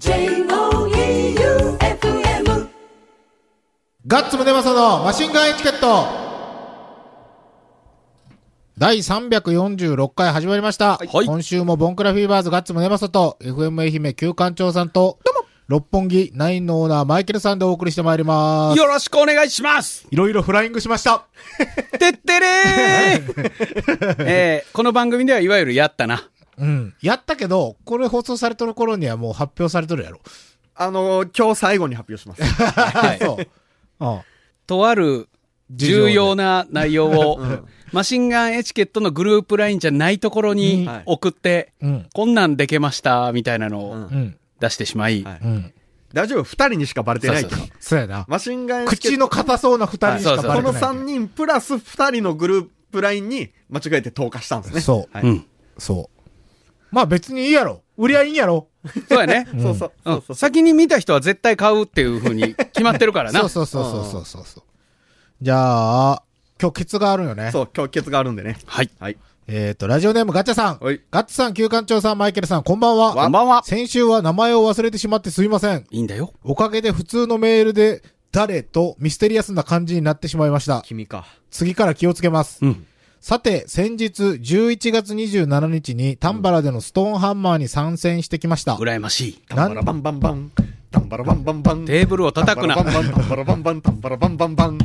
J-O-E-U-F-M ガッツムネマソのマシンガンエチケット第346回始まりました。はい今週もボンクラフィーバーズガッツムネマソと FM 愛媛旧館長さんと六本木ナインのオーナーマイケルさんでお送りしてまいります。よろしくお願いしますいろいろフライングしました。てってれー えー、この番組ではいわゆるやったな。うん。やったけど、これ放送されてる頃にはもう発表されてるやろ。あのー今日最後に発表します。はいそう。うん。とある重要な内容を、マシンガンエチケットのグループラインじゃないところにはい送って、うん。こんなんでけました、みたいなのをうんうん。出してしまい、はいうん。大丈夫？二人にしかバレてないけどそうそうそうやな。マシンガンエチケット口の硬そうな二人しかバこのレてない。3人プラス二人のグループラインに間違えて投下したんですね。そう。はいうん。そう。まあ別にいいやろ。売りゃいいんやろ。そうやね。そうそう。うんそうそう先に見た人は絶対買うっていう風に決まってるからな。そうそうそうそうそうそうそう。じゃあ、今日ケツがあるよね。そう、今日ケツがあるんでね。はい。はい。えっ、と、ラジオネームガッチャさん。はいガッチさん、旧館長さん、マイケルさん、こんばんは。こんばんは。先週は名前を忘れてしまってすいません。いいんだよ。おかげで普通のメールで、誰とミステリアスな感じになってしまいました。君か。次から気をつけます。うん。さて、先日、11月27日に、タンバラでのストーンハンマーに参戦してきました。羨ましい。タンバラバンバンバン。タンバラバンバンバン。テーブルを叩くなタンバラバンバン、タンバラバンバン、タンバラバンバンバン。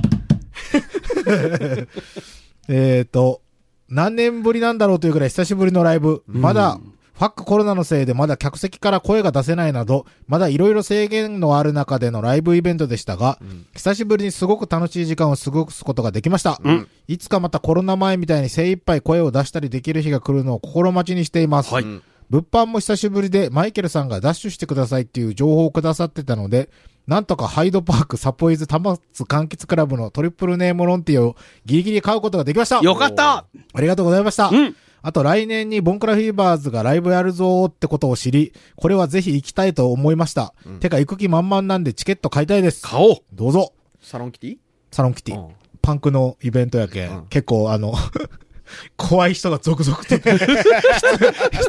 えっ、と、何年ぶりなんだろうというぐらい久しぶりのライブ。まだ、ファックコロナのせいでまだ客席から声が出せないなど、まだいろいろ制限のある中でのライブイベントでしたが、久しぶりにすごく楽しい時間を過ごすことができました。いつかまたコロナ前みたいに精一杯声を出したりできる日が来るのを心待ちにしています。はいうん物販も久しぶりでマイケルさんがダッシュしてくださいっていう情報をくださってたので、なんとかハイドパークサポイズタマツ柑橘クラブのトリプルネームロンティをギリギリ買うことができました。よかったありがとうございました。うんあと来年にボンクラフィーバーズがライブやるぞーってことを知り、これはぜひ行きたいと思いました。てか行く気満々なんでチケット買いたいです。買おう。どうぞ。サロンキティ？サロンキティ。うんパンクのイベントやけん。うん結構あの、怖い人が続々と出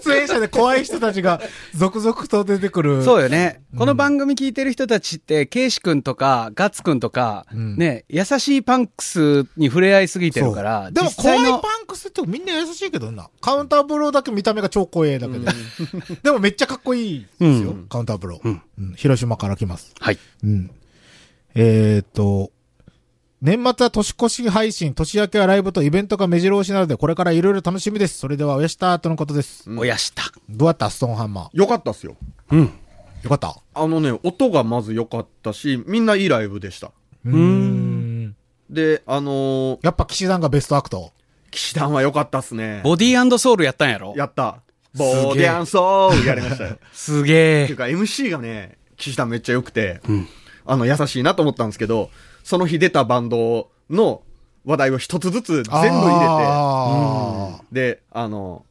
出演者で怖い人たちが続々と出てくる。そうよね。この番組聞いてる人たちって、ケイシ君とか、ガッツ君とか、んね、優しいパンクスに触れ合いすぎてるから、でも怖いパンクスってみんな優しいけどな。カウンターブローだけ見た目が超怖いだけで。でもめっちゃかっこいいですよ、カウンターブロー、うんうん広島から来ます。はい。うん。えー、っと、年末は年越し配信、年明けはライブとイベントが目白押しなので、これからいろいろ楽しみです。それでは、おやしたとのことです。おやした。どうやった？ストーンハンマー。よかったっすよ。うん。よかった？あのね、音がまず良かったし、みんないいライブでした。うーん。で、あのー、やっぱ騎士団がベストアクト。騎士団は良かったっすね。ボディーソウルやったんやろ？やった。ボーディアンソーやりましたよ。すげえ。っていうか MC がね、騎士団めっちゃ良くて、んあの、優しいなと思ったんですけど、その日出たバンドの話題を一つずつ全部入あれて、で、あの、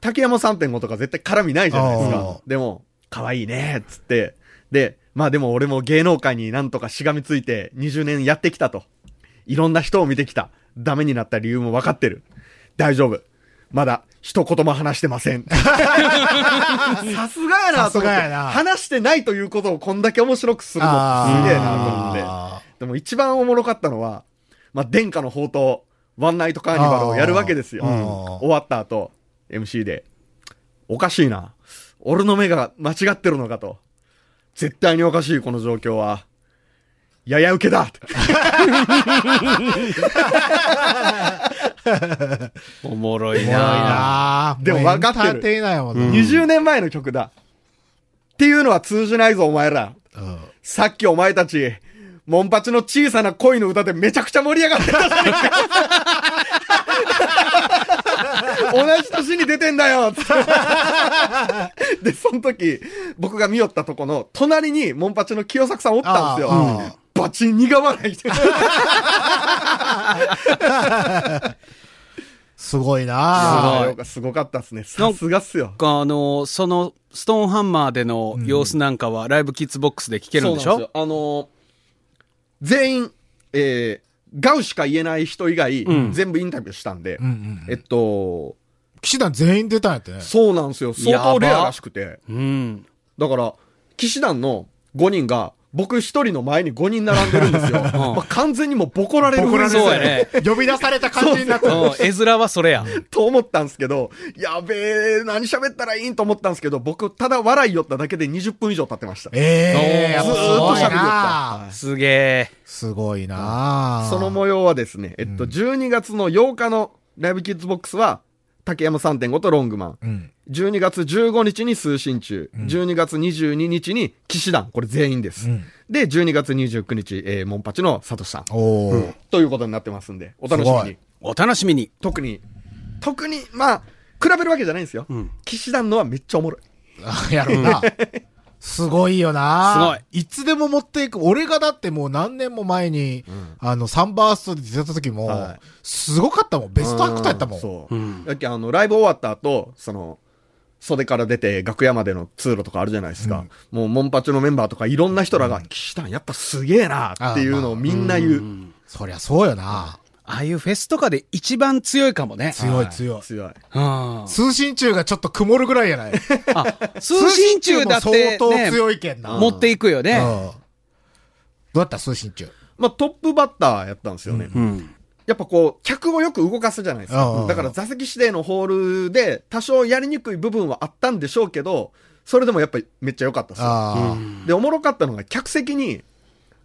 竹山3.5とか絶対絡みないじゃないですあかー。でも、可愛いね、っつって。で、まあでも俺も芸能界になんとかしがみついて20年やってきたと。いろんな人を見てきた。ダメになった理由も分かってる。大丈夫。まだ一言も話してません。さすがやなと思って。さすがやな話してないということをこんだけ面白くするのすげえなと思って。あでも一番おもろかったのは、まあ、殿下の宝刀、ワンナイトカーニバルをやるわけですよ。終わった後、MC で、おかしいな。俺の目が間違ってるのかと。絶対におかしい、この状況は。やや受けだ おもろいななでも分かってるエンターテイナーやもんな。!20 年前の曲だ。っていうのは通じないぞ、お前ら。うんさっきお前たち、モンパチの小さな恋の歌でめちゃくちゃ盛り上がってた。同じ年に出てんだよつってで、その時、僕が見よったとこの、隣にモンパチの清作さんおったんですよあー。バチ苦笑いして。すごいあなすごいーすごかったっすね。さすがっすよ。あの、その、ストーンハンマーでの様子なんかは、ライブキッズボックスで聞けるんでしょ？そうなんですよあのー全員、えー、ガウしか言えない人以外、ん全部インタビューしたんで、うんうんえっと、騎士団全員出たんやってね。そうなんですよ。相当レアらしくて。うん。だから、騎士団の5人が、僕一人の前に5人並んでるんですよ。まあ、完全にもうボコられるボコられそうやね。呼び出された感じになった。うん、絵面はそれや。と思ったんですけど、やべえ、何喋ったらいいんと思ったんですけど、僕、ただ笑いよっただけで20分以上経ってました。ええやっぱすごいずーっと喋りよったすげえ。すごいなその模様はですね、えっと、12月の8日のライブキッズボックスは、竹山3.5とロングマン。うん。12月15日に通信中。12月22日に騎士団。これ全員です。うんで、12月29日、えー、モンパチのサトシさん。おー。ということになってますんで、お楽しみに。お楽しみに。特に、特に、まあ、比べるわけじゃないんですよ。ん騎士団のはめっちゃおもろい。あやろうな。すごいよなすごい。いつでも持っていく。俺がだってもう何年も前に、あの、サンバーストで出た時も、はいすごかったもん。ベストアクターやったもん。そう。うんだっけあの、ライブ終わった後、その、袖から出て楽屋までの通路とかあるじゃないですか。もう、モンパチのメンバーとかいろんな人らが、騎士団やっぱすげえなっていうのをみんな言う。そりゃそうよな。ああいうフェスとかで一番強いかもね。強い強い。強い。うん。通信中がちょっと曇るぐらいやない。あ、通信中だって、相当強いけんな。持っていくよね。うんどうやった通信中？まあ、トップバッターやったんですよね。うん。やっぱこう、客をよく動かすじゃないです。かだから座席指定のホールで、多少やりにくい部分はあったんでしょうけど、それでもやっぱりめっちゃ良かったですで、おもろかったのが、客席に、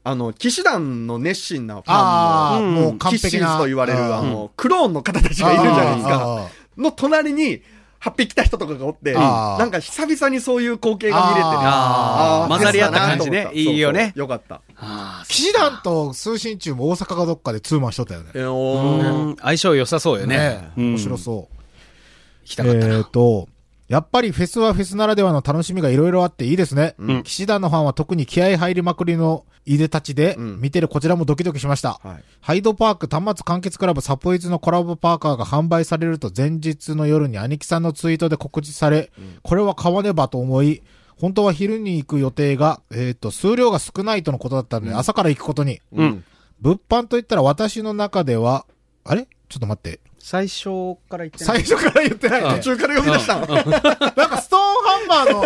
あの、騎士団の熱心なフあ。ああ、ァンの、もう完璧な。ンズと言われる、うんあの、クローンの方たちがいるじゃないですあか。の隣に、8匹来た人とかがおって、なんか久々にそういう光景が見れてね。あー混ざり合った感じねいいよねよかった。ああ騎士団と通信中も大阪かどっかでツーマンしとったよね。えー相性良さそうよね。面白そう。行きたかったな。えっ、と、やっぱりフェスはフェスならではの楽しみがいろいろあっていいですね。ん騎士団のファンは特に気合入りまくりのいでたちで、うん見てるこちらもドキドキしました。はい。ハイドパーク端末完結クラブサポイズのコラボパーカーが販売されると前日の夜に兄貴さんのツイートで告知され、これは買わねばと思い、本当は昼に行く予定が、えっ、と、数量が少ないとのことだったので、朝から行くことに。うん。物販といったら私の中では、あれ？ちょっと待って。最初から言ってない最初から言ってないね。途中から呼び出したの。なんかストーンハンマーの、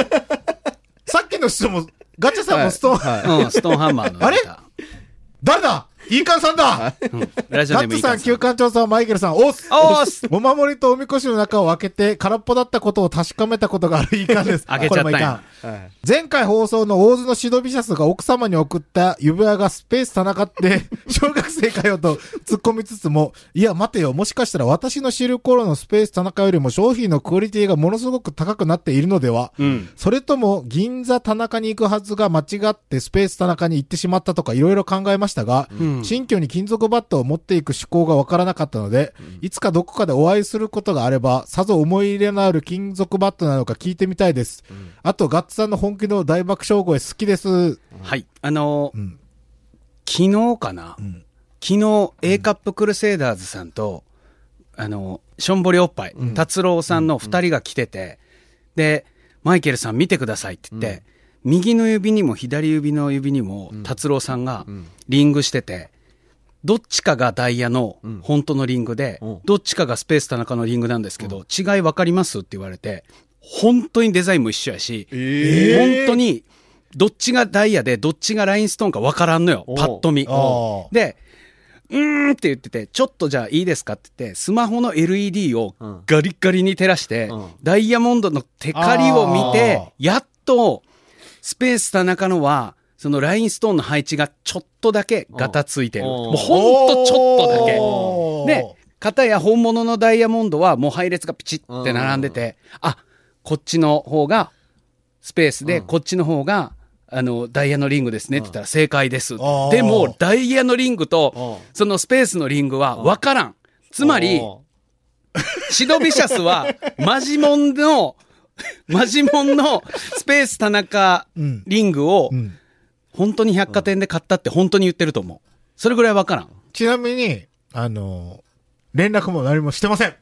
さっきの人も、ガチャさんもストーン、はい。うん、ストーンハンマーの。あれ？誰だ？イーカンさんだ。うん。ラジオガッツさん、旧館長さん、マイケルさん、おっすおーすお守りとおみこしの中を開けて、空っぽだったことを確かめたことがあるイーカンです。開けちゃったんや。これもはい。前回放送の大津のシドビシャスが奥様に送った指輪がスペース田中って、小学生かよと突っ込みつつも、いや待てよ、もしかしたら私の知る頃のスペース田中よりも商品のクオリティがものすごく高くなっているのでは、うん。それとも銀座田中に行くはずが間違ってスペース田中に行ってしまったとかいろいろ考えましたが、うん新居に金属バットを持っていく思考がわからなかったので、いつかどこかでお会いすることがあれば、さぞ思い入れのある金属バットなのか聞いてみたいです。あと、ガッツさんの本気の大爆笑声好きです。はい。あのーうん。昨日かな、ん。昨日 A カップクルセイダーズさんと、あの、しょんぼりおっぱい、達郎さんの二人が来てて、で、マイケルさん見てくださいって言って、右の指にも左指の指にも達郎さんがリングしてて、どっちかがダイヤの本当のリングで、うん。どっちかがスペース田中のリングなんですけど、違い分かりますって言われて、本当にデザインも一緒やし、え本当に、どっちがダイヤで、どっちがラインストーンか分からんのよ、パッと見。で、うーんって言ってて、ちょっとじゃあいいですかって言って、スマホの LED をうん。ガリッガリに照らして、うん。ダイヤモンドのテカリを見て、やっと、スペース田中のは、そのラインストーンの配置がちょっとだけガタついてる。うんもうほんとちょっとだけ。で、片や本物のダイヤモンドはもう配列がピチッって並んでて、あ、こっちの方がスペースで、うんこっちの方が、あの、ダイヤのリングですねって言ったら正解です。ーでも、ダイヤのリングとう、そのスペースのリングは分からん。つまり、おシドビシャスは、マジモンの、マジモンのスペース田中うんリングをう、ん本当に百貨店で買ったって本当に言ってると思う。それぐらい分からん。ちなみに、あの、連絡も何もしてません。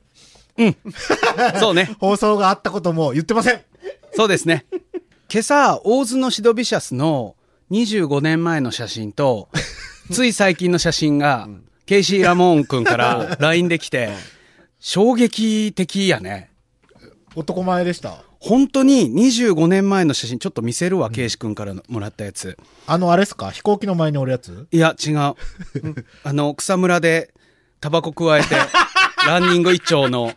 そうね。放送があったことも言ってません。そうですね。今朝、大津のシドビシャスの25年前の写真と、つい最近の写真が、ケイシー・ラモーン君から LINE で来て、衝撃的やね。男前でした。本当に25年前の写真ちょっと見せるわ、ケイシ君からのもらったやつ。あの、あれっすか？飛行機の前におるやつ？いや、違う。あの、草むらでタバコ加えて、ランニング一丁の、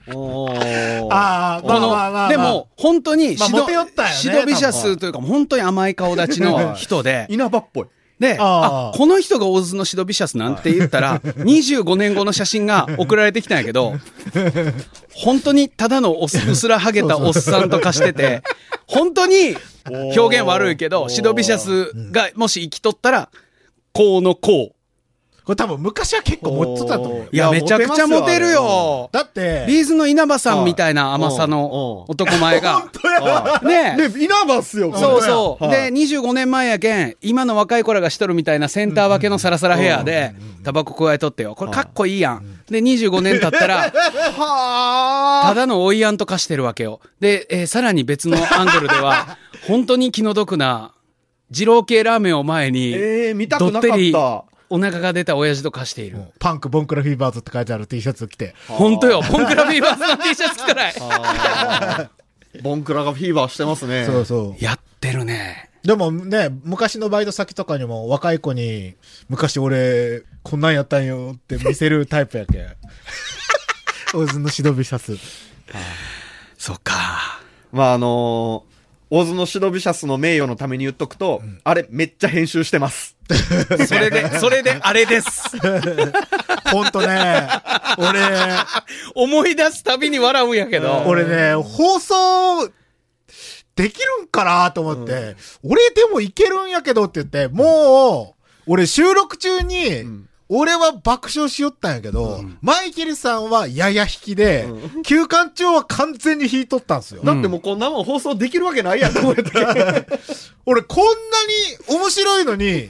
ああ、この、でも、本当にまあシド、モテよったよねシドビシャスというか、本当に甘い顔立ちの人で、稲葉っぽい。で、あこの人が大津のシドビシャスなんて言ったら、25年後の写真が送られてきたんやけど、本当にただのおすうすらハゲたおっさんと化してて、本当に表現悪いけど、シドビシャスがもし生きとったら、こうのこう。これ多分昔は結構持ってたと思うよ。いや、めちゃくちゃモテるよ。だって、ビーズの稲葉さんみたいな甘さの男前が。ねえ。で、稲葉っすよ、そうそう。はいで、25年前やけん、今の若い子らがしとるみたいなセンター分けのサラサラヘアで、タバコ加えとってよ。これかっこいいやん。で、25年経ったら、ただのおいやんと化してるわけよ。で、えーさらに別のアングルでは、本当に気の毒な、二郎系ラーメンを前に、えー、見たくなかどっりった。お腹が出た親父と化している。パンクボンクラフィーバーズって書いてある T シャツ着て。本当よ。ポンクラフィーバーズの T シャツ着たらい。ボンクラがフィーバーしてますね。そうそう。やってるね。でもね、昔のバイト先とかにも若い子に、昔俺、こんなんやったんよって見せるタイプやけん。オズのシドビシャス。そっか。まあ、あのーオズのシドビシャスの名誉のために言っとくと、あれめっちゃ編集してます。それで、それであれです。ほんとね、俺、思い出すたびに笑うんやけど。俺ね、放送、できるんかなと思って、俺でもいけるんやけどって言って、もう、俺収録中に、俺は爆笑しよったんやけど、マイケルさんはやや引きで、休館長は完全に引いとったんですよ。だってもうこんなもん放送できるわけないやんと思って。俺こんなに面白いのに、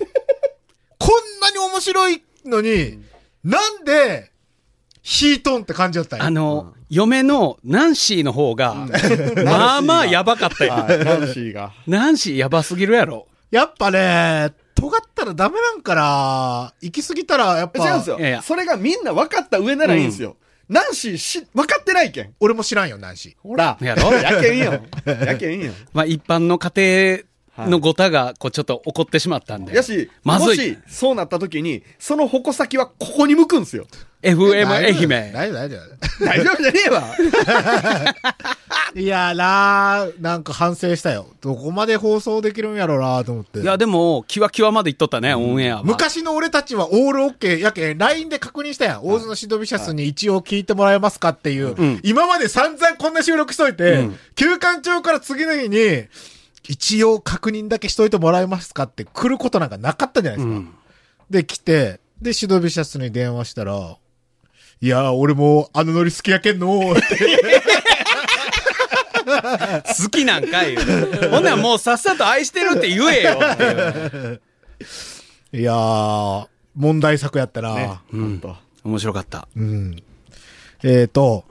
こんなに面白いのに、なんで、引いとんって感じだったんや？あの、嫁のナンシーの方が、まあまあやばかったよ。はい、ナンシーが。ナンシーやばすぎるやろ。やっぱね、尖ったらダメなんかな行き過ぎたら、やっぱ。違うんですよいやいや。それがみんな分かった上ならいいんですよ。ナンシーし、分かってないけん。俺も知らんよ、ナンシー。ほら。やろ？やけんよ。やけんよ。まあ一般の家庭のごたが、こうちょっと怒ってしまったんで。やし、まずいもし、そうなった時に、その矛先はここに向くんすよ。FM 愛媛。大丈夫、大丈大丈夫じゃねえわ。夫。いやななんか反省したよ。どこまで放送できるんやろうなと思って。いや、でも、キワキワまで言っとったね、オンエアは。昔の俺たちはオールオッケーやけん、LINE で確認したやん。大津のシドビシャスに一応聞いてもらえますかっていう。ん今まで散々こんな収録しといて、うん休館長から次の日に、一応確認だけしといてもらえますかって来ることなんかなかったじゃないですか。うん。で、来て、で、シドビシャスに電話したら、いやー、俺もあのノリ好きやけんのって。好きなんかいよ。ほんならもうさっさと愛してるって言えよっていう。いやー、問題作やったな、うん。面白かった。うん。えーと、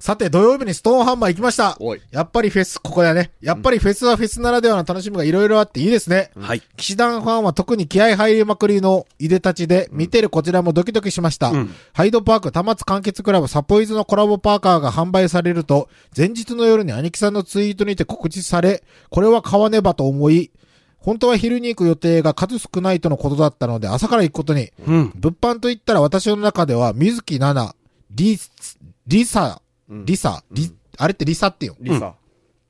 さて土曜日にストーンハンマー行きました。やっぱりフェス、ここだね。やっぱりフェスはフェスならではの楽しみがいろいろあっていいですね。はい。騎士団ファンは特に気合入りまくりのいでたちで、見てるこちらもドキドキしました。うんハイドパーク、玉津完結クラブ、サポイズのコラボパーカーが販売されると、前日の夜に兄貴さんのツイートにて告知され、これは買わねばと思い、本当は昼に行く予定が数少ないとのことだったので、朝から行くことに。うん。物販と言ったら私の中では、水木奈々、リス、リサ、うんリサ、リ、あれってリサっていうの？リサ。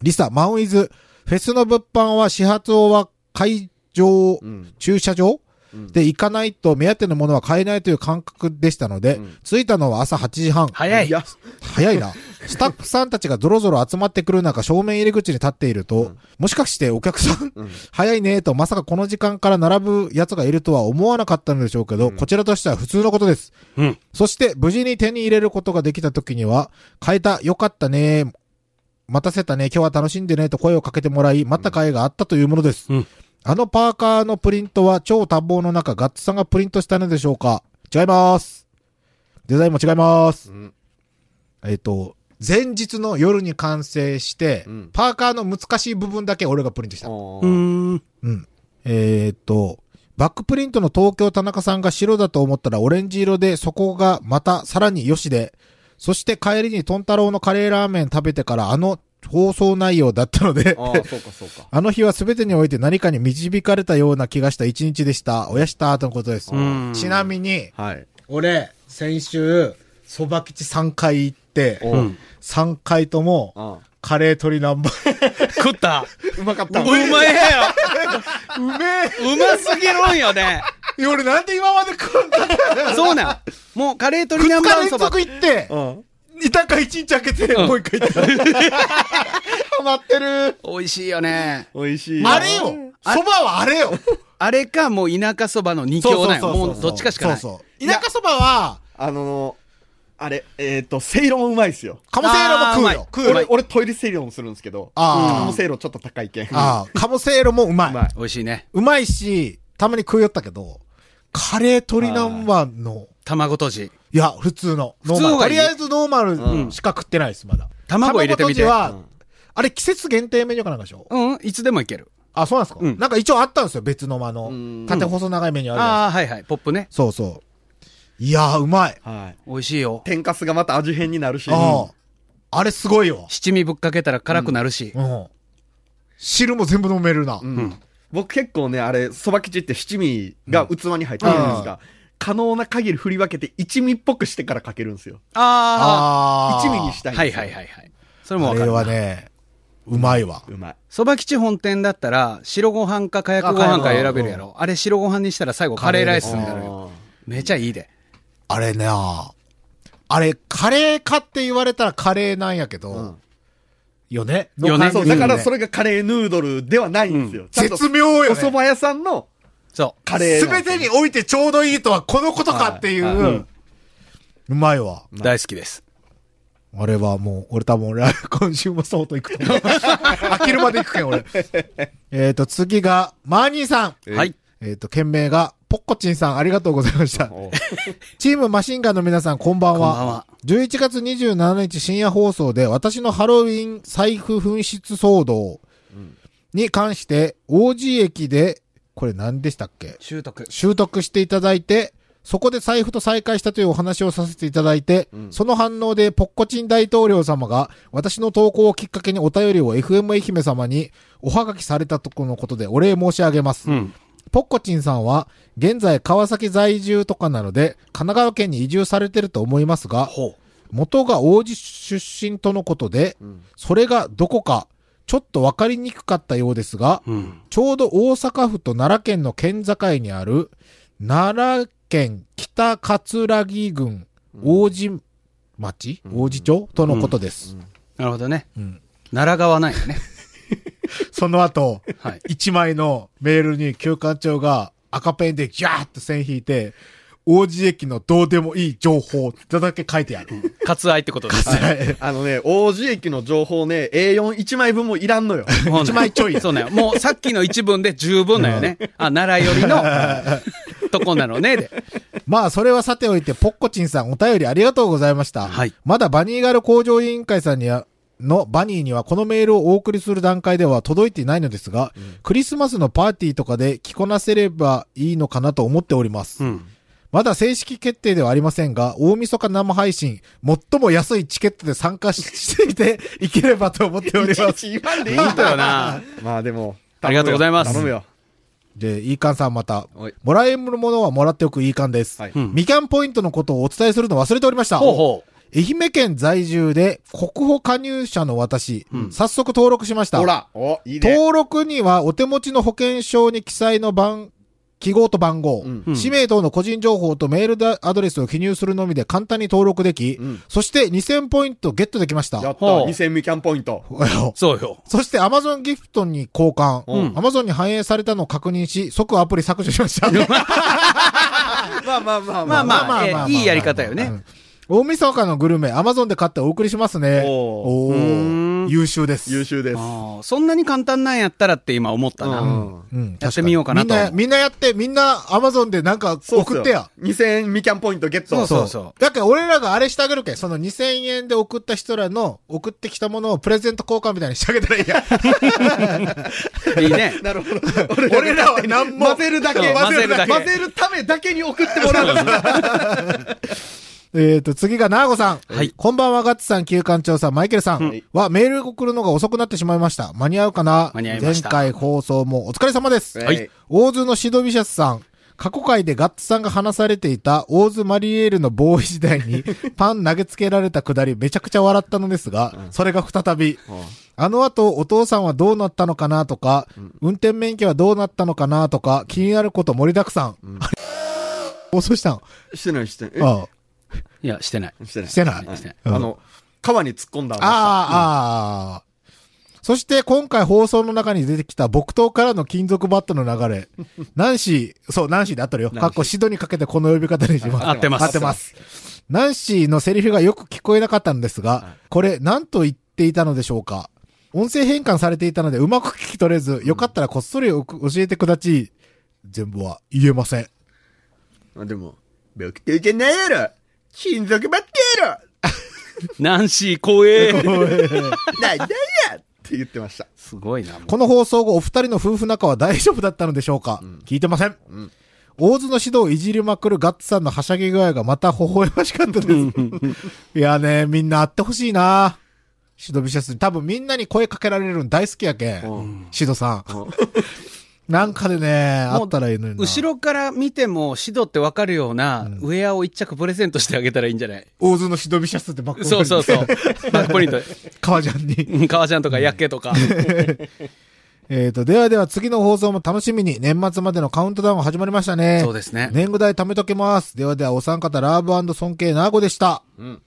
リサ、マウンイズ、フェスの物販は始発をは会場、うん。駐車場？うんで行かないと目当てのものは買えないという感覚でしたので、うん着いたのは朝8時半。早い。早いな。スタッフさんたちがぞろぞろ集まってくる中、正面入り口に立っていると、もしかしてお客さん、うん早いねと、まさかこの時間から並ぶ奴がいるとは思わなかったのでしょうけど、こちらとしては普通のことです。うん。そして、無事に手に入れることができた時には、買えた、よかったね、待たせたね、今日は楽しんでね、と声をかけてもらい、待った甲斐があったというものです。うんあのパーカーのプリントは超多忙の中、ガッツさんがプリントしたのでしょうか？違います。デザインも違います。うんえっ、と、前日の夜に完成して、うんパーカーの難しい部分だけ俺がプリントした。うん。うん。えーっと、バックプリントの東京田中さんが白だと思ったらオレンジ色で、そこがまたさらによしで、そして帰りにトンタロウのカレーラーメン食べてからあの放送内容だったので、ああ、そうかそうか。あの日は全てにおいて何かに導かれたような気がした一日でした。おやしたとのことですうん。ちなみに、はい。俺、先週、蕎麦吉3回行って、おうん。3回とも、あカレー鶏南蛮。食った。うまかった。うまいよ。うめうますぎるんよね。え俺なんで今まで食うんだそうなん。もうカレー鶏南蛮そば。続行って、うん。いたか1日開けて、もう一回行った。ハマってる。美味しいよね。美味しい。あれよ蕎麦はあれよあれか、もう田舎そばの二強なんよ。もうどっちかしかない。そうそう。田舎そばは、あのー、あれ、えっ、と、せいろもうまいっすよ。鴨せいろも食うよ。うまい食うよ俺、。俺トイレせいろもするんですけど、鴨せいろちょっと高いけん。ああ、鴨せいろもうまい。うまい。美味しいね。うまいし、たまに食いよったけど、カレー鶏南蛮の、卵とじ。いや、普通の。ノーマル。普通がいいとりあえずノーマうんルしか食ってないです、まだ。卵入れてみて。卵とじは、あれ季節限定メニューかなんかでしょ？うん、いつでもいける。あ、そうなんですか、うんなんか一応あったんですよ、別の間のうん。縦細長いメニューあるじゃないああ、はいはい。ポップね。そうそう。いやー、うまい。はい。美味しいよ。天かすがまた味変になるし。ああ。あれすごいよ。七味ぶっかけたら辛くなるし。うん。汁も全部飲めるな。うんうん僕結構ね、あれ、そば吉って七味が器に入ってるんですが、可能な限り振り分けて一味っぽくしてからかけるんですよ。ああ一味にしたあ。いんですよ。はいはいはいはい。それもあれわかる。はね、うまいわ。うまい。そば吉本店だったら、白ご飯かかやくご飯か選べるやろ。あれ白ご飯にしたら最後カレーライスになるよ。めちゃいいで。あれね、あれ、カレーかって言われたらカレーなんやけど、うんよね？よねそう、だからそれがカレーヌードルではないんですよ。ちゃんと絶妙よね。お蕎麦屋さんのそカレーす。べてにおいてちょうどいいとはこのことかっていう、はいはいうまいわ。う。大好きです。あれはもう、俺多分俺、今週もそうと行くと思う。飽きるまで行くけん、俺。えっと、次が、マーニーさん。えはい。えっ、と、件名が、ポッコチンさん、ありがとうございました。お チームマシンガンの皆さん、こんばんは。こんばんは11月27日深夜放送で、私のハロウィン財布紛失騒動に関して、王子駅で、これ何でしたっけ？習得。習得していただいて、そこで財布と再会したというお話をさせていただいて、うんその反応でポッコチン大統領様が私の投稿をきっかけにお便りを FM 愛媛様におはがきされたとこのことでお礼申し上げます。うん。ポッコチンさんは現在川崎在住とかなので神奈川県に移住されてると思いますが、ほ元が王子出身とのことで、うんそれがどこかちょっとわかりにくかったようですが、う。うん。ちょうど大阪府と奈良県の県境にある、奈良県北葛城郡王子町、王子町？とのことです。なるほどね。うん奈良川なんやね。その後、はい。一枚のメールに休館長が赤ペンでギャーッと線引いて、王子駅のどうでもいい情報ってだけ書いてある。割愛ってことです。はいあのね、王子駅の情報ね、A41 枚分もいらんのよ。もうね一枚ちょいやそうね。もうさっきの一文で十分だよね。あ、奈良寄りのとこなのね。で。まあ、それはさておいて、ポッコチンさんお便りありがとうございました。はいまだバニーガル工場委員会さんには、のバニーにはこのメールをお送りする段階では届いていないのですが、クリスマスのパーティーとかで着こなせればいいのかなと思っております。うん。まだ正式決定ではありませんが、大晦日生配信、最も安いチケットで参加していていければと思っております。言わんでいい本当よな。まあでも、ありがとうございます頼むよ。で、イーカンさんまた、もらえるものはもらっておくイーカンです。はい。みきゃんポイントのことをお伝えするの忘れておりました。ほうほう愛媛県在住で国保加入者の私、うん早速登録しました。ほら、いいね。登録にはお手持ちの保険証に記載の番、記号と番号、うんうん氏名等の個人情報とメールアドレスを記入するのみで簡単に登録でき、うんそして2000ポイントゲットできました。やった。ほう2000ミキャンポイント。う。そうよ。そして Amazon ギフトに交換、うん Amazon に反映されたのを確認し、即アプリ削除しました。まあまあまあまあまあ、えーいいやり方よね。うん大晦日のグルメ、アマゾンで買ってお送りしますね。おおうーんー優秀です。優秀です。ああ、そんなに簡単なんやったらって今思ったな。うんうん、やってみようかなとみんな、みんなやって、みんなアマゾンでなんか送ってや。。2000ミキャンポイントゲット。そうそうそう。だから俺らがあれしてあげるけん。その2000円で送った人らの送ってきたものをプレゼント交換みたいにしてあげたらいいや。いいね。なるほど。俺らは何も混ぜるだけ。混ぜるだけ混ぜるためだけに送ってもらう。えっと、次が、なーごさん。はいこんばんは、ガッツさん、旧館長さん、マイケルさん。はいは、メール送るのが遅くなってしまいました。間に合うかな？間に合いました前回放送もお疲れ様です。はい大津のシドビシャスさん。過去回でガッツさんが話されていた大津マリエールのボーイ時代にパン投げつけられたくだりめちゃくちゃ笑ったのですが、それが再び。あの後、お父さんはどうなったのかなとか、運転免許はどうなったのかなとか、気になること盛りだくさん。放送したんしてないしてない。え？あ いや、してない。あ、してない。してない。はいしてないうんあの、川に突っ込んだ話。ああ、ああ。そして今回放送の中に出てきた木刀からの金属バットの流れ。ナンシー、そう、ナンシーで合ってるよ。かっこシドにかけてこの呼び方にします。合ってます合ってます。ナンシーのセリフがよく聞こえなかったんですが、これ何と言っていたのでしょうか？音声変換されていたのでうまく聞き取れず、よかったらこっそりおく教えてくだち。全部は言えません。あでも、僕とじゃないやろ金属バッテやろ ナンシー怖え。なんだやって言ってました。すごいな。この放送後、お二人の夫婦仲は大丈夫だったのでしょうか、聞いてません。ん大津の指導をいじりまくるガッツさんのはしゃぎ具合がまた微笑ましかったです。いやね、みんな会ってほしいなシドビシャスに。多分みんなに声かけられるの大好きやけん。うんシドさん。うんなんかでね、もう会ったらいいのにな。後ろから見ても、シドってわかるような、ウェアを一着プレゼントしてあげたらいいんじゃない？大津のシドビシャスってバックそうそうそう。バックポイント。革ジャンに。うん革ジャンとかヤッケとか。えっと、ではでは次の放送も楽しみに、年末までのカウントダウン始まりましたね。そうですね。年貢代貯めときます。ではでは、お三方、ラブ尊敬ナーゴでした。うん。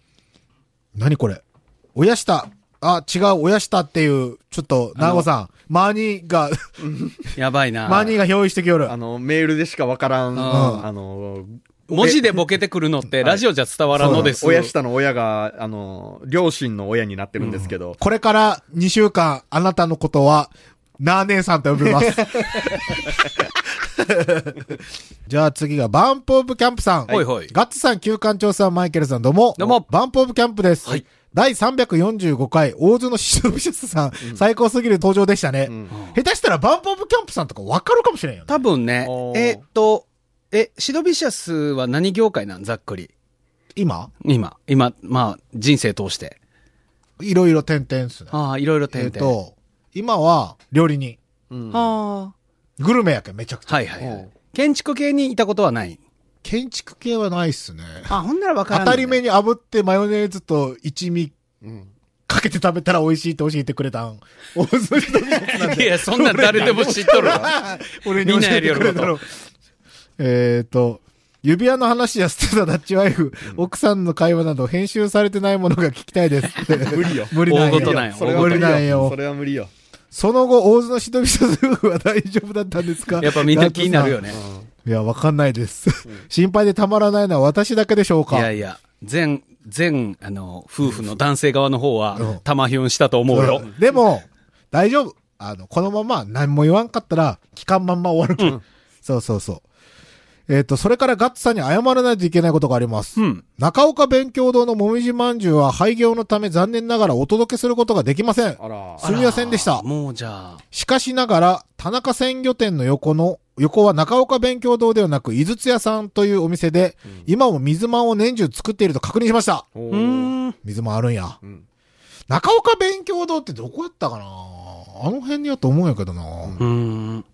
何これ？親下。あ、違う、親下っていう、ちょっと、ナーゴさん。マーニーが、やばいな。マーニーが表意してきよるあ。の、メールでしかわからん、んあの、文字でボケてくるのって、ラジオじゃ伝わらんのです。親下の親が、あの、両親の親になってるんですけど、これから2週間、あなたのことは、ナー姉さんと呼びます。じゃあ次が、バンプオブキャンプさん。ほいほいガッツさん、旧館長さん、マイケルさん、どうも。どうもバンプオブキャンプです。はい第345回、大津のシドビシャスさん、最高すぎる登場でしたね。ん下手したら、バンプオブキャンプさんとかわかるかもしれんよね。多分ねえーっと、え、シドビシャスは何業界なんざっくり？今？今、今、まあ、人生通して。いろいろ点々っすね。ああ、いろいろえ点々。っと、今は、料理人。うんあグルメやけん、めちゃくちあ。ゃ。はいはいはい。建築系にいたことはない。建築系はないっすね。あ、ほんならわからん、当たり目に炙ってマヨネーズと一味うんかけて食べたら美味しいって教えてくれたん。いや、そんなん誰でも知っとるわ。俺に教えてくれたの。えっと、指輪の話や捨てたダッチワイフ、奥さんの会話など編集されてないものが聞きたいです。無理よ。無理なん大事なんよよ。それは無理なんよ。よそ。れは無理よ。その後、大津のシドビシャス夫婦は大丈夫だったんですか？やっぱみんな気になるよね。いや、わかんないです。心配でたまらないのは私だけでしょういかやいや、全、全、あの、夫婦の男性側の方うんは、玉ひゅんしたと思うよ。でも、大丈夫。あの、このまま何も言わんかったら、期間まんま終わる。そうそうそう。えっ、と、それからガッツさんに謝らないといけないことがあります。うん。中岡勉強堂のもみじまんじゅうは廃業のため残念ながらお届けすることができません。あら。すみませんでしたもうじゃあ、しかしながら、田中鮮魚店の横の、横は中岡勉強堂ではなく、井筒屋さんというお店で、今も水まんを年中作っていると確認しました。おうーん。水まんあるんや。うん中岡勉強堂ってどこやったかな？あの辺にやと思うんやけどな、うーん。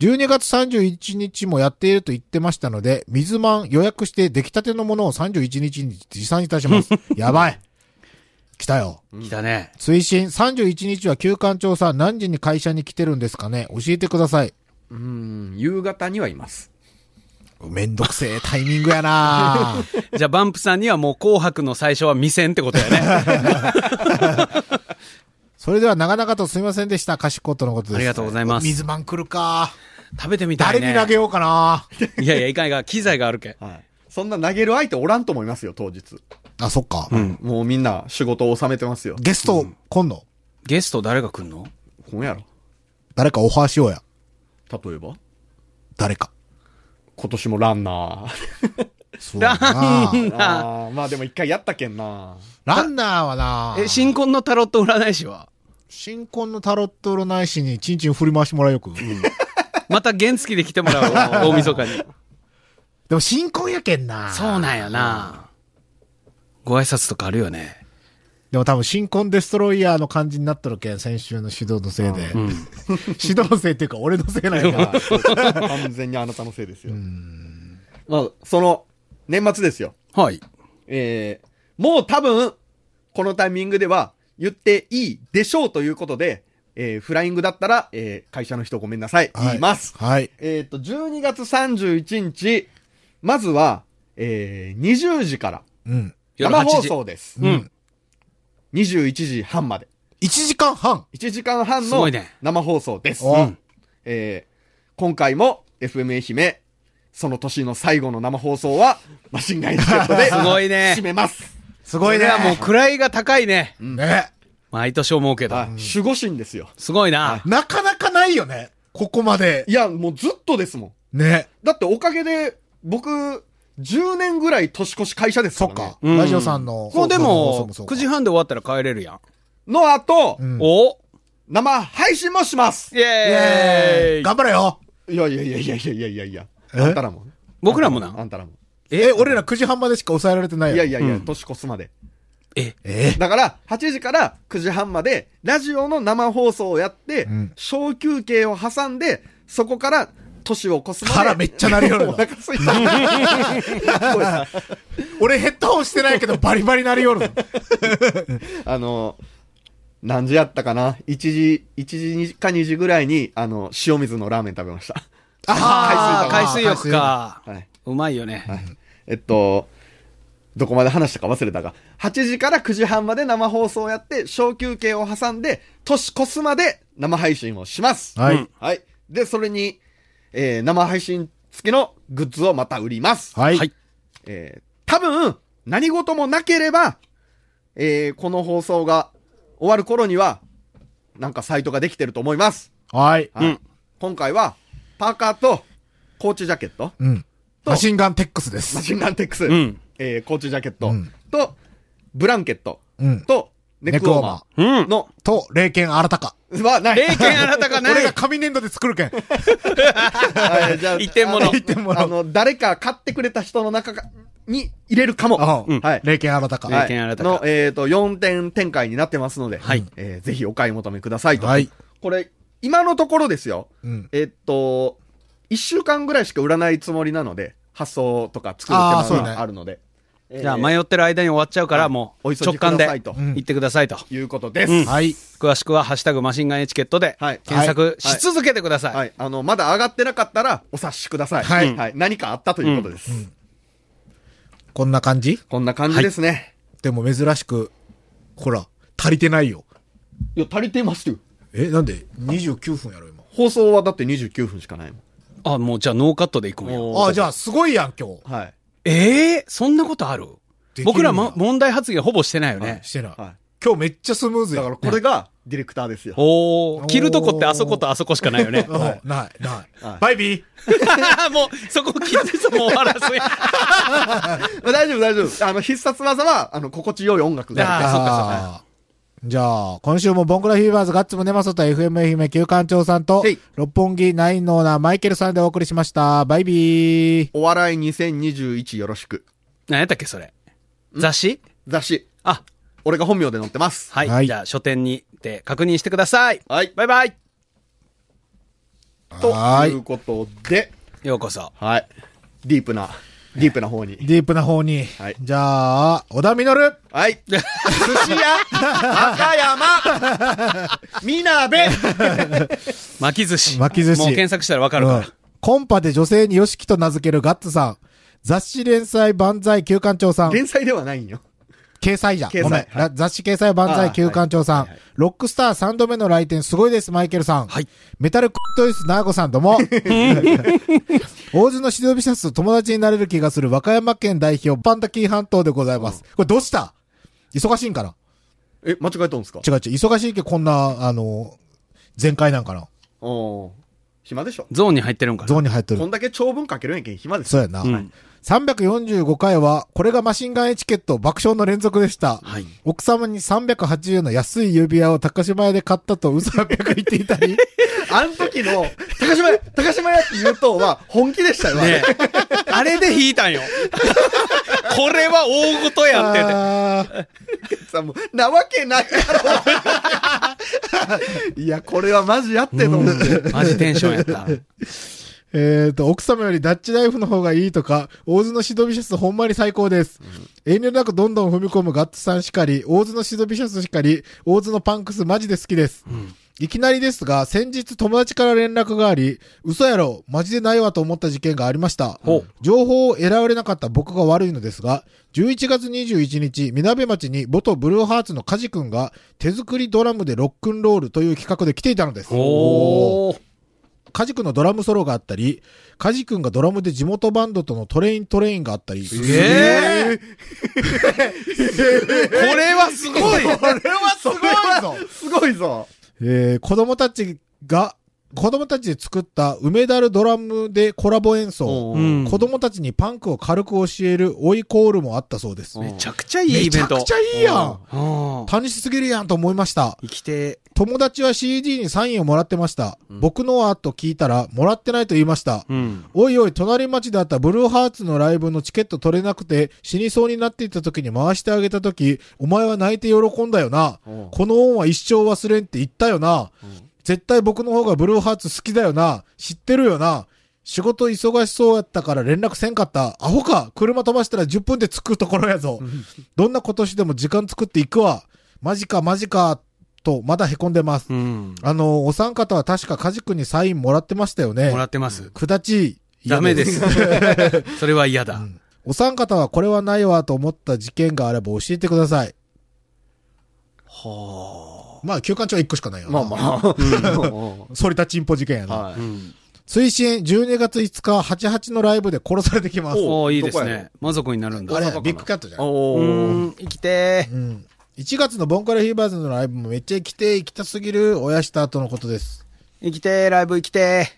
12月31日もやっていると言ってましたので、水まん予約して出来たてのものを31日に持参いたします。やばい。来たよ。来たね。推進31日は休館長さん何時に会社に来てるんですかね教えてください。うん、夕方にはいます。めんどくせえタイミングやな じゃあ、バンプさんにはもう紅白の最初は未戦ってことやね。それでは長々とすみませんでした。かしっことのことです。ありがとうございます水まん来るか。食べてみたいね。誰に投げようかな。いやいや、いかんいかん。機材があるけん。はい。そんな投げる相手おらんと思いますよ、当日。あ、そっか。うん。もうみんな仕事を収めてますよ。ゲスト、来んのゲスト誰が来んの？ほんやろ。誰かオファーしようや。例えば？誰か。今年もランナー。そうだなあーまあでも一回やったけんな。ランナーはなえ、新婚のタロット占い師は？新婚のタロット占い師にチンチン振り回してもらうよく。また原付で来てもらう、大晦日に。でも新婚やけんなそうなんやな。ご挨拶とかあるよね。でも多分新婚デストロイヤーの感じになっとるけん、先週の指導のせいで。うん。指導のせいっていうか俺のせいなんやから。完全にあなたのせいですよ。まあ、その、年末ですよ。はい。えー、もう多分、このタイミングでは言っていいでしょうということで、えー、フライングだったら、えー、会社の人ごめんなさい。言います。はい。えっ、と、12月31日、まずは、えー、20時からうん。夜生放8時。送です。うん。21時半まで。1時間半。1時間半のすごいね生放送です。おうんえー今回も FM 愛媛、その年の最後の生放送は、マシンガンエチケットで、すごいね締めます。すごいね。もう位が高いね。ね。毎年思うけど。はい。守護神ですよ。すごいな。なかなかないよね。ここまでい。や、もうずっとですもん。ね。だっておかげで、僕、10年ぐらい年越し会社ですからね。そっか。うんラジオさんの。もうでも、そうか9時半で終わったら帰れるやん。の後、うんお生配信もします。イイエーイ頑張れよ。いやいやいやいやいやいやいやいや。え？あんたらも。僕らもなあんたらも。え、俺ら9時半までしか抑えられてないよ。いやいやいや、うん年越すまで。え、えだから、8時から9時半まで、ラジオの生放送をやって、うん小休憩を挟んで、そこから、年を越すまで。腹めっちゃ鳴りよる おの腹すいた。俺ヘッドホンしてないけどバリバリ鳴りよるの。あの、何時やったかな ?1 時、1時か2時ぐらいに、あの、塩水のラーメン食べました。あー海海水浴か。はい。うまいよね。はい。えっと、どこまで話したか忘れたが、8時から9時半まで生放送をやって、小休憩を挟んで、年越すまで生配信をします。はいうんはい。で、それに、えー、生配信付きのグッズをまた売ります。はい。はいえー、多分、何事もなければ、えー、この放送が終わる頃には、なんかサイトができてると思います。はい。はいうん今回は、パーカーと、コーチジャケット、うん。マシンガンテックスです。マシンガンテックス、うん。えー、コーチジャケット、うんと、ブランケット、うん。と、ネックウォーマうんー。の、と、霊剣新たか。はない。霊剣あなたがない俺が紙粘土で作るけん。はいじゃあ一点物あの一点物あの、誰か買ってくれた人の中がに入れるかも。うんはい。霊剣新たか。霊剣新たかの、えっ、と、4点展開になってますので、はいえーぜひお買い求めくださいと。はい。これ、今のところですよ。うん。えっと、1週間ぐらいしか売らないつもりなので、発送とか作る手間があるので。じゃあえー迷ってる間に終わっちゃうから、もうお急ぎ直感でくださいとうん行ってくださいと。いうことです。うんはい。詳しくは、ハッシュタグマシンガンエチケットではい検索し続けてください。はい。あの、まだ上がってなかったら、お察しください。はいはい。何かあったということです。こんな感じ？こんな感じですね。でも珍しく、ほら、足りてないよ。い、や、足りてますよ。え、なんで ?29 分やろ、今。放送はだって29分しかないもん。あ、もうじゃあノーカットで行くんよ。あ、じゃあすごいやん、今日。はい。ええそんなことある？僕らも問題発言ほぼしてないよね。してない。は今日めっちゃスムーズい。やだからこれがディレクターですよ。おー、切るとこってあそことあそこしかないよね。う んない、ない。はいバイビー もう、そこ切ってそもう終わらすやん。まあ大丈夫、大丈夫。あの、必殺技は、あの、心地よい音楽があるあーそっかそっかじゃあ、今週もボンクラフィーバーズガッツムネマソと FM 愛媛旧館長さんと六本木ナインのオーナーマイケルさんでお送りしました。バイビー。お笑い2021よろしく。何やったっけ、それ？雑誌？雑誌。あ、俺が本名で載ってます。はい。はいじゃあ、書店にて確認してください。はい。バイバイ。ということで、ようこそ。はい。ディープな、ディープな方に。ディープな方に。はいじゃあ、小田実る。はい。寿司屋、赤山、みなべ。巻き寿司。巻き寿司もう検索したらわかるから。うんコンパで女性にヨシキと名付けるガッツさん。雑誌連載万歳旧館長さん。連載ではないんよ。掲載じゃん。掲載ごめん。はいら雑誌掲載万歳旧館長さん、はいロックスター3度目の来店すごいです、マイケルさん。はい。メタルクットイスナーゴさんどうも。大津の指導ビシャスと友達になれる気がする和歌山県代表パンダキー半島でございます。これどうした？忙しいんかな？え、間違えたんですか？違う違う。忙しいけどこんな、あの、全開なんかな？おー暇でしょ。ゾーンに入ってるんかな？ゾーンに入ってる。こんだけ長文書けるんやけん暇ですよ。そうやな。うん345回は、これがマシンガンエチケット爆笑の連続でした。はい。奥様に380円の安い指輪を高島屋で買ったと嘘800言っていたり、あの時の、高島屋、高島屋って言うとは本気でしたよ、あれねあれで引いたんよ。これは大事やってて。さもうなわけないやろ。いや、これはマジやってと思って。マジテンションやった。えーと、奥様よりダッチナイフの方がいいとか、大津のシドビシャスほんまに最高です。遠慮なくどんどん踏み込むガッツさんしかり、大津のシドビシャスしかり、大津のパンクスマジで好きです。いきなりですが、先日友達から連絡があり、嘘やろ、マジでないわと思った事件がありました。情報を得られなかった僕が悪いのですが、11月21日、みなべ町に元ブルーハーツのカジ君が手作りドラムでロックンロールという企画で来ていたのです。カジ君のドラムソロがあったり、カジ君がドラムで地元バンドとのトレイントレインがあったり、すげえこれはすごいこれはすごいぞすごいぞ。えー子供たちが、子供たちで作った梅ダルドラムでコラボ演奏。うん子供たちにパンクを軽く教える追いコールもあったそうです。うんめちゃくちゃいいイベント。めちゃくちゃいいやん楽しすぎるやんと思いました。生きて、友達は CD にサインをもらってました。僕のはと聞いたら、もらってないと言いました。うん。おいおい、隣町であったブルーハーツのライブのチケット取れなくて死にそうになっていた時に回してあげた時、お前は泣いて喜んだよな。うんこの恩は一生忘れんって言ったよな。絶対僕の方がブルーハーツ好きだよな。知ってるよな。仕事忙しそうやったから連絡せんかった。アホか。車飛ばしたら10分で着くところやぞ。どんな今年でも時間作っていくわ。マジかマジか。と、まだ凹んでます。うん。あの、お三方は確かカジ君にサインもらってましたよね。もらってます。くだち。ダメです。それは嫌だ。お三方はこれはないわと思った事件があれば教えてください。はあ。まあ、休館長は1個しかないよな。まあまあ。うん反りたちんぽ事件やな。はうん。推進12月5日88のライブで殺されてきます。おーいいですね。満足になるんだ。あれビッグキャットじゃ。い。おうー。ん、生きてうん。1月のボンカルヒーバーズのライブもめっちゃ行きてえ行きたすぎる親した後のことです。ー。生きてー、ライブ生きて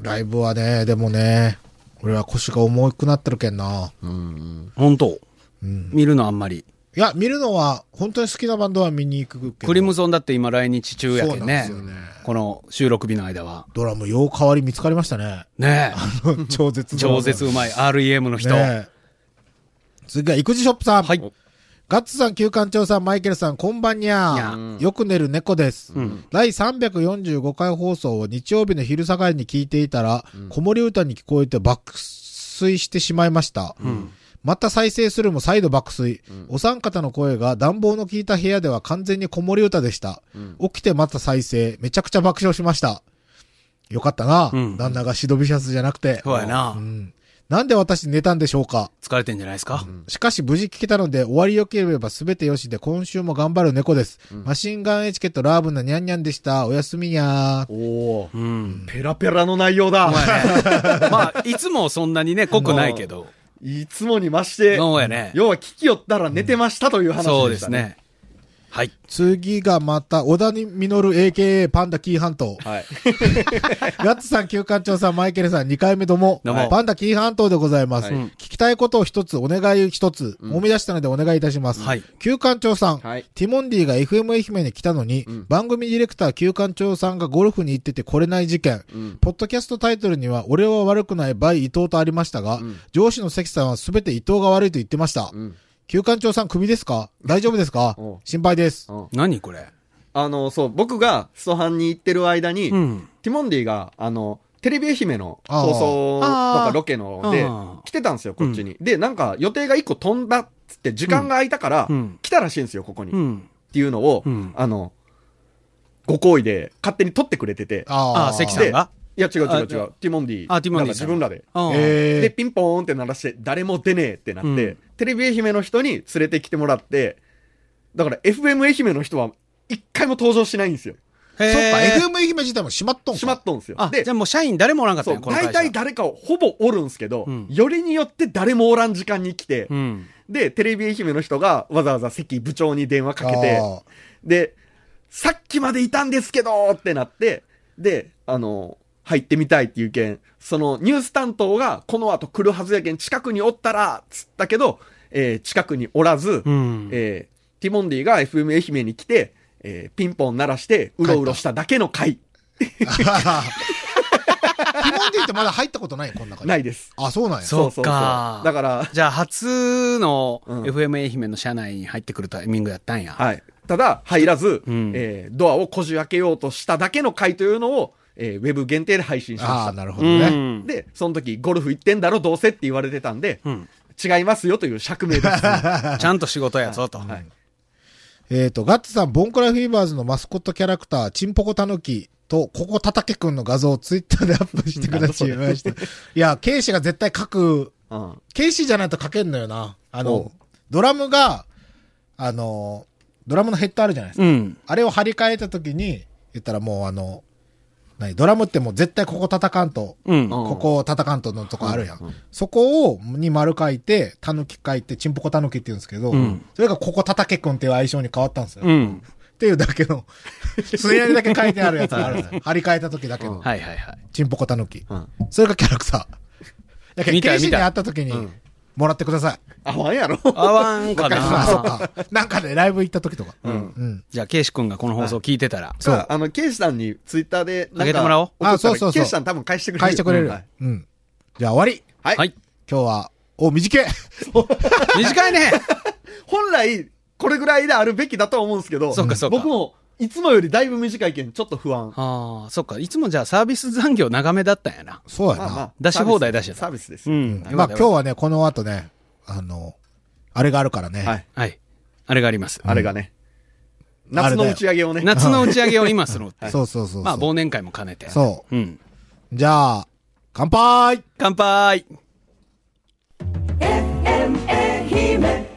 ライブはね、でもね、俺は腰が重くなってるけんな。ー。本当うん。見るのあんまり。いや、見るのは、本当に好きなバンドは見に行くけど。クリムゾンだって今来日中やけんそうなんねですよね。この収録日の間は。ドラム、よう代わり見つかりましたね。ね超絶え。ドラム超絶うまい。REM の人。ねえ次は、育児ショップさん。はい。ガッツさん、旧館長さん、マイケルさん、こんばんにゃ。よく寝る猫です。うん第345回放送を日曜日の昼下がりに聞いていたら、子守歌に聞こえて爆睡してしまいました。うん。また再生するも再度爆睡。お三方の声が暖房の効いた部屋では完全に子守歌でした。起きてまた再生。めちゃくちゃ爆笑しました。よかったな。うん旦那がシドビシャスじゃなくて。そうやなう。んなんで私寝たんでしょうか？疲れてんじゃないですか？しかし無事聞けたので終わりよければ全てよしで今週も頑張る猫です。マシンガンエチケットラーブなニャンニャンでした。おやすみにゃー。おー。うん。ペラペラの内容だ。お前ね。まあ、いつもそんなにね、濃くないけど。いつもに増して、そうやね。要は聞きよったら寝てましたという話でした、ねそうです。ね。はい。次がまた、小田に実る AKA パンダキーハント。はい。ガッツさん、旧館長さん、マイケルさん、2回目どうも。どうもパンダキーハントでございます。はい聞きたいことを一つ、お願い一つ、思い出したのでお願いいたします。はい旧館長さん、はいティモンディが FM 愛媛に来たのに、番組ディレクター旧館長さんがゴルフに行ってて来れない事件。うんポッドキャストタイトルには、俺は悪くない by 伊藤とありましたが、上司の関さんは全て伊藤が悪いと言ってました。うん。旧館長さん、クビですか？大丈夫ですか？心配です。うん何これ？あの、そう、僕がストハンに行ってる間に、うん。ティモンディが、あの、テレビ愛媛のあー放送とあーかロケのであー来てたんですよ、こっちに。で、なんか予定が一個飛んだっつって時間が空いたからうん来たらしいんですよ、ここに。っうん。ていうのをうん、あの、ご好意で勝手に撮ってくれてて。ああ、関さんが？いや、違う違うあ違う。ティモンディ。あティモンディさんなんか自分らで。で、ピンポーンって鳴らして、誰も出ねえってなって、うんテレビ愛媛の人に連れてきてもらって、だから FM 愛媛の人は一回も登場しないんですよ。そっか、FM 愛媛自体も閉まっとんか。閉まっとんですよ。あ、でじゃあもう社員誰もおらんかったそう、よ、この会社。大体誰かをほぼおるんすけど、うんよりによって誰もおらん時間に来て、うん。で、テレビ愛媛の人がわざわざ関部長に電話かけて、で、さっきまでいたんですけどってなって、で、あの、入ってみたいっていう件、そのニュース担当がこの後来るはずやけん近くにおったら、つったけど、えー近くにおらず、うん。えーティモンディが FM 愛媛に来て、えーピンポン鳴らして、うろうろしただけの回。ってまだ入ったことないこの中に。ないです。あ、そうなんや。そうかだから、じゃあ、初のうん FM 愛媛の社内に入ってくるタイミングやったんや。はい。ただ、入らず、うんえードアをこじ開けようとしただけの回というのを、えーウェブ限定で配信しまああ、した。なるほどうね。ん。で、その時、ゴルフ行ってんだろ、どうせって言われてたんで、うん。違いますよという釈明です、ね。ちゃんと仕事やぞと。はい。えっと、ガッツさん、ボンクラフィーバーズのマスコットキャラクター、チンポコタヌキと、ここたたけくんの画像をツイッターでアップしてくださいました。いや、ケイシが絶対書く、うん。ケイシじゃないと書けんのよな。あの、ドラムが、あの、ドラムのヘッドあるじゃないですか。うん。あれを張り替えた時に、言ったらもうあの、何？ドラムってもう絶対ここ叩かんと、うん。うんここを叩かんとのとこあるやん。うんうんそこを、に丸書いて、たぬき書いて、チンポコたぬきって言うんですけど、うんそれがここたたけくんっていう愛称に変わったんですよ。っうん。ていうだけの、数やりだけ書いてあるやつがあるんですよ。張り替えた時だけの。はいはいはい。チンポコたぬき。うん。それがキャラクター。だけど、ケイシに会った時に、もらってください。あわんやろ合わんかあそっな。か。なんかね、ライブ行った時とか。うんうん。じゃあ、ケイシ君がこの放送聞いてたら。そうさあ、あの、ケイシさんにツイッターであげてもらおうあそうそうそうケイシさん多分返してくれる。返してくれる。はい。うん。じゃあ終わり。はい。はい。今日は、お、短い。短いね 本来、これぐらいであるべきだとは思うんですけど、そっかそっか僕も、いつもよりだいぶ短いけん、ちょっと不安。ああ、そっか。いつもじゃあサービス残業長めだったんやな。そうやな。まあまあ、出し放題出してた。サービスです。うん。まあ今日はね、この後ね、あの、あれがあるからね。はい。はい。あれがあります。あれがね。夏の打ち上げをね。夏の打ち上げを今するはい。そうそうそうそう。まあ忘年会も兼ねて。そう。うん。じゃあ、乾杯乾杯 !FMA 姫